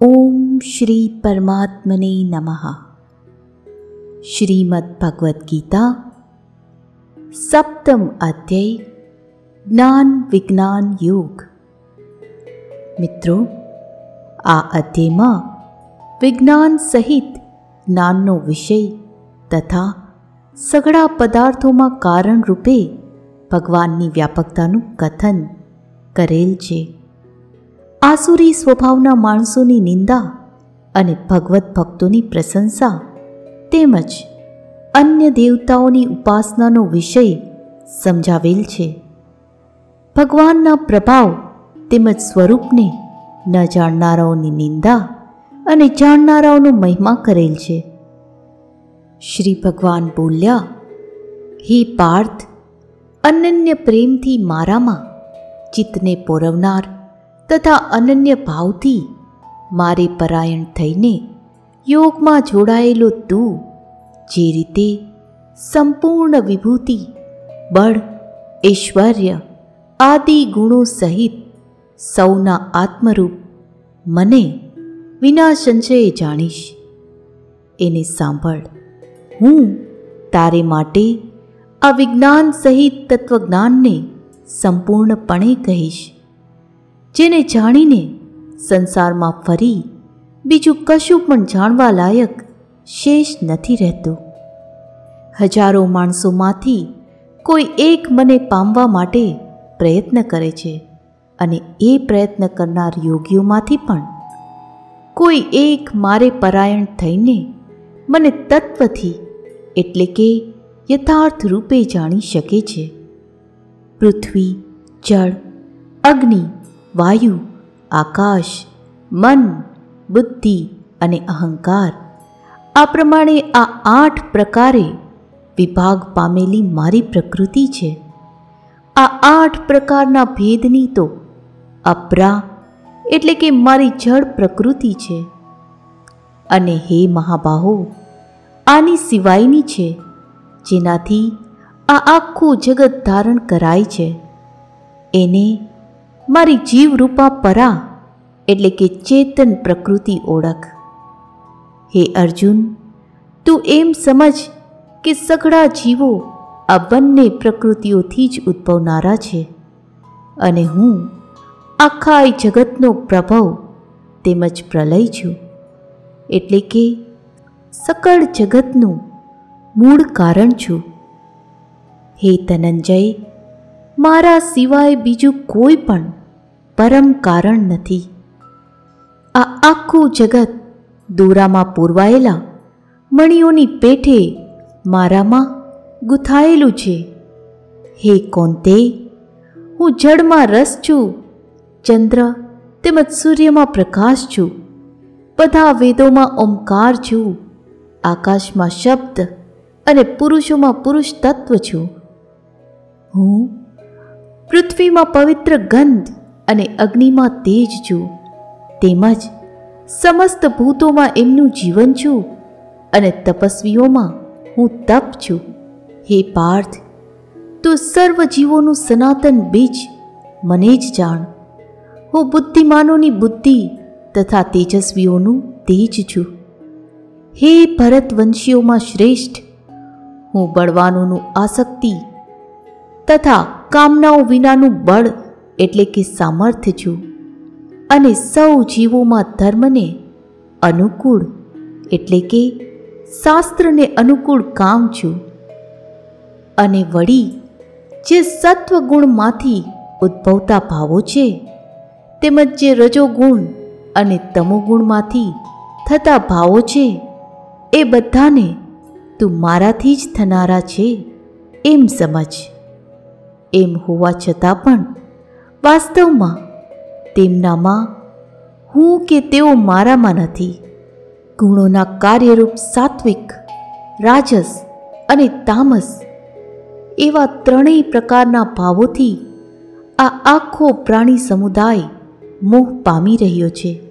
ઓમ શ્રી પરમાત્મને નમઃ શ્રીમદ ભગવદ્ ગીતા સપ્તમ અધ્યાય જ્ઞાન વિજ્ઞાન યોગ મિત્રો આ અધ્યાયમાં વિજ્ઞાન સહિત જ્ઞાનનો વિષય તથા સઘળા પદાર્થોમાં કારણ રૂપે ભગવાનની વ્યાપકતાનું કથન કરેલ છે આસુરી સ્વભાવના માણસોની નિંદા અને ભગવત ભક્તોની પ્રશંસા તેમજ અન્ય દેવતાઓની ઉપાસનાનો વિષય સમજાવેલ છે. ભગવાનના પ્રભાવ તેમજ સ્વરૂપને ન જાણનારાઓની નિંદા અને જાણનારાઓનો મહિમા કરેલ છે. શ્રી ભગવાન બોલ્યા, હે પાર્થ, અનન્ય પ્રેમથી મારામાં ચિત્તને પોરવનાર તથા અનન્ય ભાવથી મારે પરાયણ થઈને યોગમાં જોડાયેલો તું, જે રીતે સંપૂર્ણ વિભૂતિ, બળ, ઐશ્વર્ય આદિ ગુણો સહિત સૌના આત્મરૂપ મને વિના સંશયે જાણીશ. એને સાંભળ, હું તારે માટે આ વિજ્ઞાન સહિત તત્વજ્ઞાનને સંપૂર્ણપણે કહીશ. જેને જાણીને સંસારમાં ફરી બીજું કશું પણ જાણવા લાયક શેષ નથી રહેતો. હજારો માણસોમાંથી કોઈ એક મને પામવા માટે પ્રયત્ન કરે છે અને એ પ્રયત્ન કરનાર યોગીઓમાંથી પણ કોઈ એક મારે પરાયણ થઈને મને તત્વથી એટલે કે યથાર્થ રૂપે જાણી શકે છે. પૃથ્વી, જળ, અગ્નિ વાયુ, આકાશ, મન, બુદ્ધિ અને અહંકાર. આ પ્રમાણે આ આઠ પ્રકારે વિભાગ પામેલી મારી પ્રકૃતિ છે. આ આઠ પ્રકારના ભેદની તો અપરા એટલે કે મારી જળ પ્રકૃતિ છે. અને હે મહાબાહો, આની સિવાયની છે, જેનાથી આ આખું જગત ધારણ કરાય છે. એને મારી જીવરૂપા પરા એટલે કે ચેતન પ્રકૃતિ ઓળખ. હે અર્જુન, તું એમ સમજ કે સઘળા જીવો આ બંને પ્રકૃતિઓથી જ ઉદ્ભવનારા છે અને હું આખા જગતનો પ્રભાવ તેમજ પ્રલય છું. એટલે કે સકળ જગતનું મૂળ કારણ છું. હે તનંજય મારા સિવાય બીજું કોઈ પણ પરમ કારણ નથી. આ આખું જગત દોરામાં પૂરવાયેલા મણીઓની પેઠે મારામાં ગુથાયેલું છે. હે કોંતે, હું જળમાં રસ છું, ચંદ્ર તેમજ સૂર્યમાં પ્રકાશ છું, બધા વેદોમાં ઓમકાર છું, આકાશમાં શબ્દ અને પુરુષોમાં પુરુષ તત્વ છું. હું પૃથ્વીમાં પવિત્ર ગંધ અને અગ્નિમાં તેજ છું. તેમજ સમસ્ત ભૂતોમાં એમનું જીવન છું અને તપસ્વીઓમાં હું તપ છું. હે પાર્થ, તું સર્વ જીવોનું સનાતન બીજ મને જ જાણ. હું બુદ્ધિમાનોની બુદ્ધિ તથા તેજસ્વીઓનું તેજ છું. હે ભરતવંશીઓમાં શ્રેષ્ઠ, હું બળવાનોનું આસક્તિ તથા કામનાઓ વિનાનું બળ એટલે કે સામર્થ્ય છું. અને સૌ જીવોમાં ધર્મને અનુકૂળ, એટલે કે શાસ્ત્રને અનુકૂળ કામ છું. અને વળી, જે સત્વગુણમાંથી ઉદ્ભવતા ભાવો છે, તેમજ જે રજોગુણ અને તમોગુણમાંથી થતા ભાવો છે, એ બધાને તું મારાથી જ થનારા છે, એમ સમજ. એમ હોવા છતાં પણ વાસ્તવમાં તેમનામાં હું કે તેઓ મારામાં નથી. ગુણોના કાર્યરૂપ સાત્વિક, રાજસ અને તામસ એવા ત્રણેય પ્રકારના ભાવોથી આ આખો પ્રાણી સમુદાય મોહ પામી રહ્યો છે.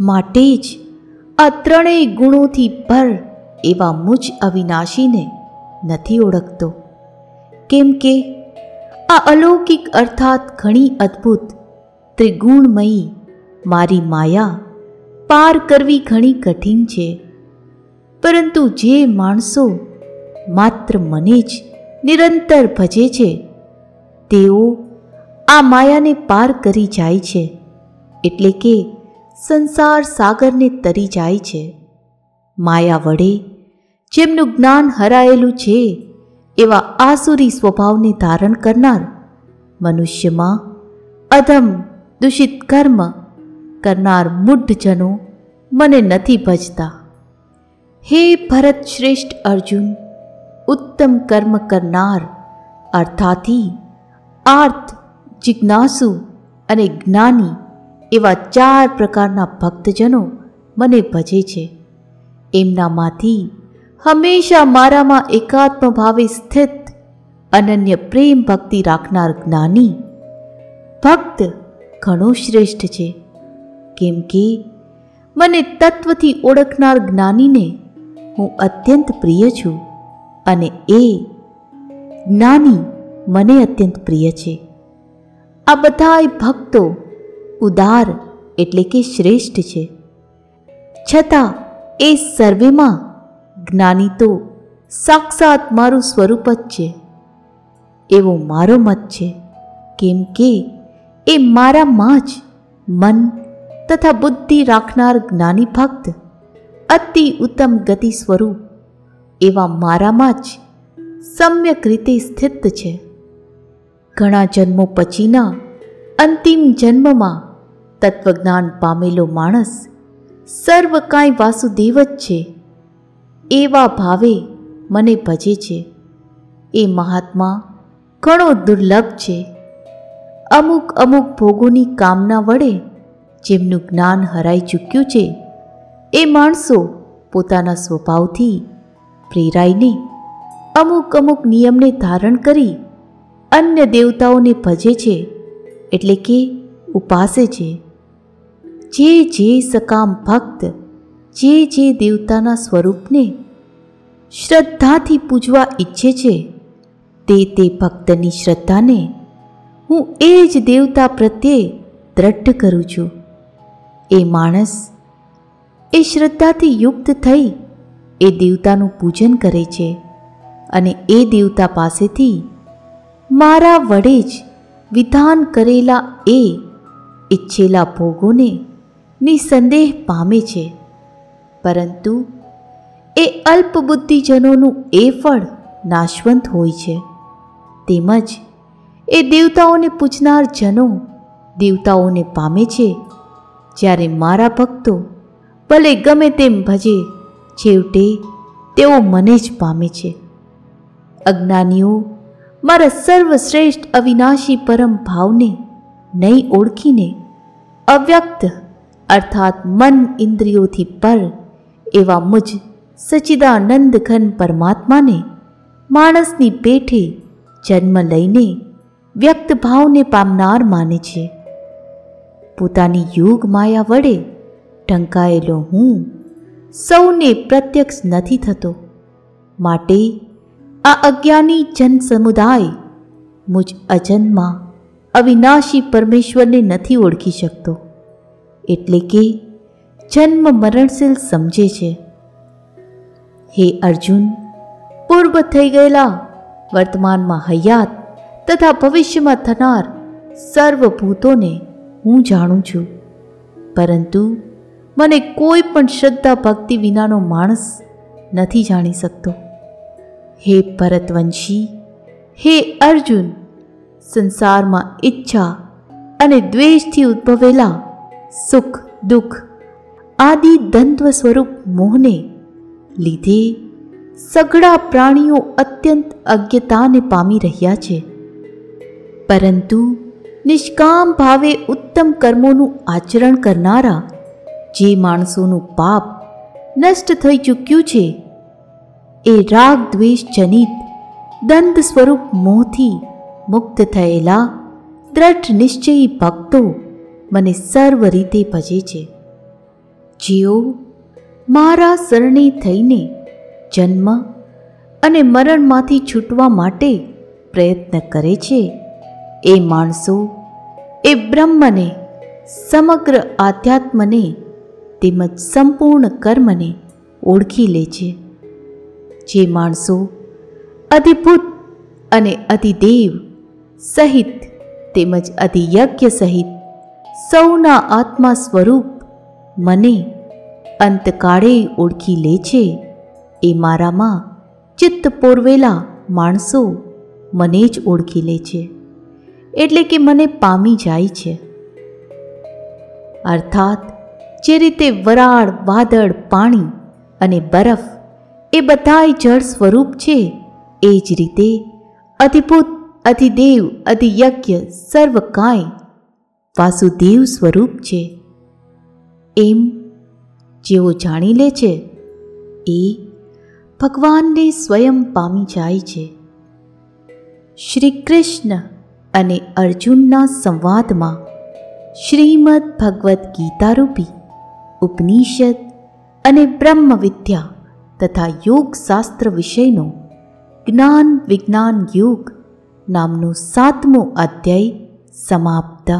માટે જ આ ત્રણેય ગુણોથી ભર એવા મુજ અવિનાશીને નથી ઓળખતો. કેમ કે આ અલૌકિક અર્થાત ઘણી અદ્ભુત, ત્રિગુણમયી મારી માયા પાર કરવી ઘણી કઠિન છે. પરંતુ જે માણસો માત્ર મને જ નિરંતર ભજે છે, તેઓ આ માયાને પાર કરી જાય છે, એટલે કે સંસાર સાગરને તરી જાય છે. માયા વડે જેમનું જ્ઞાન હરાયેલું છે એવા આસુરી સ્વભાવને ધારણ કરનાર મનુષ્યમાં અધમ દૂષિત કર્મ કરનાર મૂઢજનો મને નથી ભજતા. હે ભરત શ્રેષ્ઠ અર્જુન, ઉત્તમ કર્મ કરનાર, અર્થાથી આર્થ જિજ્ઞાસુ અને જ્ઞાની એવા ચાર પ્રકારના ભક્તજનો મને ભજે છે. એમનામાંથી હંમેશા મારામાં એકાત્મ ભાવે સ્થિત અનન્ય પ્રેમ ભક્તિ રાખનાર જ્ઞાની ભક્ત ઘણો શ્રેષ્ઠ છે. કેમ કે મને તત્વથી ઓળખનાર જ્ઞાનીને હું અત્યંત પ્રિય છું અને એ જ્ઞાની મને અત્યંત પ્રિય છે. આ બધાય ભક્તો ઉદાર એટલે કે શ્રેષ્ઠ છે. છતાં એ સર્વેમાં જ્ઞાની તો સાક્ષાત મારું સ્વરૂપ જ છે. એવો મારો મત છે કેમ કે એ મારામાં જ મન તથા બુદ્ધિ રાખનાર જ્ઞાની ભક્ત અતિ ઉત્તમ ગતિ સ્વરૂપ એવા મારામાં જ સમ્યક રીતે સ્થિત છે. ઘણા જન્મો પછીના અંતિમ જન્મમાં તત્વજ્ઞાન પામેલો માણસ સર્વ કાંઈ વાસુદેવ જ છે. એવા ભાવે મને ભજે છે. એ મહાત્મા ઘણો દુર્લભ છે. અમુક અમુક ભોગોની કામના વડે જેમનું જ્ઞાન હરાઈ ચૂક્યું છે, એ માણસો પોતાના સ્વભાવથી પ્રેરાઈને અમુક અમુક નિયમને ધારણ કરી અન્ય દેવતાઓને ભજે છે, એટલે કે ઉપાસે છે. જે જે સકામ ભક્ત, જે જે દેવતાના સ્વરૂપને શ્રદ્ધાથી પૂજવા ઈચ્છે છે. તે તે ભક્તની શ્રદ્ધાને હું એ જ દેવતા પ્રત્યે દ્રઢ કરું છું. એ માણસ એ શ્રદ્ધાથી યુક્ત થઈ એ દેવતાનું પૂજન કરે છે અને એ દેવતા પાસેથી મારા વડે જ વિધાન કરેલા એ ઈચ્છેલા ભોગોને નિસંદેહ પામે છે. પરંતુ એ અલ્પબુદ્ધિજનોનું એ ફળ નાશવંત હોય છે. તેમજ એ દેવતાઓને પૂજનાર જનો દેવતાઓને પામે છે. જ્યારે મારા ભક્તો ભલે ગમે તેમ ભજે, છેવટે તેઓ મને જ પામે છે. અજ્ઞાનીઓ, મારા સર્વશ્રેષ્ઠ અવિનાશી પરમ ભાવને નહીં ઓળખીને અવ્યક્ત, અર્થાત મન ઇન્દ્રિયોથી પર એવા મુજ સચિદાનંદ ઘન પરમાત્માને, માણસની પેઠે જન્મ લઈને વ્યક્ત ભાવને પામનાર માને છે. પોતાની યોગ માયા વડે ઢંકાયેલો હું સૌને પ્રત્યક્ષ નથી થતો. માટે આ અજ્ઞાની જન સમુદાય મુજ અજન્મા અવિનાશી પરમેશ્વરને નથી ઓળખી શકતો. એટલે કે જન્મ મરણશીલ સમજે છે. હે અર્જુન, પૂર્વ થઈ ગયેલા વર્તમાનમાં હયાત તથા ભવિષ્યમાં થનાર સર્વભૂતોને હું જાણું છું. પરંતુ મને કોઈ પણ શ્રદ્ધા ભક્તિ વિનાનો માણસ નથી જાણી શકતો. હે ભરતવંશી, હે અર્જુન, સંસારમાં ઈચ્છા અને દ્વેષથી ઉદ્ભવેલા સુખ દુઃખ આદિ દ્વંદ્વ સ્વરૂપ મોહને લીધે સઘળા પ્રાણીઓ અત્યંત અજ્ઞતાને પામી રહ્યા છે. પરંતુ નિષ્કામ ભાવે ઉત્તમ કર્મોનું આચરણ કરનારા, જે માણસોનું પાપ નષ્ટ થઈ ચૂક્યું છે, એ રાગ દ્વેષ જનિત દંત સ્વરૂપ મોહથી મુક્ત થયેલા દ્રઢ નિશ્ચયી ભક્તો મને સર્વ રીતે ભજે છે. જેઓ મારા શરણે થઈને જન્મ અને મરણમાંથી છૂટવા માટે પ્રયત્ન કરે છે. એ માણસો, એ બ્રહ્મને, સમગ્ર આધ્યાત્મને તેમજ સંપૂર્ણ કર્મને ઓળખી લે છે. જે માણસો અધિભૂત અને અધિદેવ સહિત તેમજ અધિયજ્ઞ સહિત સૌના આત્મા સ્વરૂપ મને અંતકાળે ઓળખી લે છે. એ મારામાં ચિત્ત પોરવેલા માણસો મને જ ઓળખી લે છે. એટલે કે મને પામી જાય છે. અર્થાત, જે રીતે વરાળ, વાદળ, પાણી અને બરફ એ બધાય જળ સ્વરૂપ છે, એ જ રીતે અધિભૂત, અધિદેવ, અધિયજ્ઞ સર્વ કાંઈ વાસુદેવ સ્વરૂપ છે. એમ જેઓ જાણી લે છે, એ ભગવાનને સ્વયં પામી જાય છે. શ્રી કૃષ્ણ અને અર્જુનના સંવાદમાં શ્રીમદ ભગવદ્ ગીતારૂપી, ઉપનિષદ અને બ્રહ્મ વિદ્યા તથા યોગશાસ્ત્ર વિષયનો જ્ઞાન વિજ્ઞાન યોગ નામનો સાતમો અધ્યાય સમાપ્ત.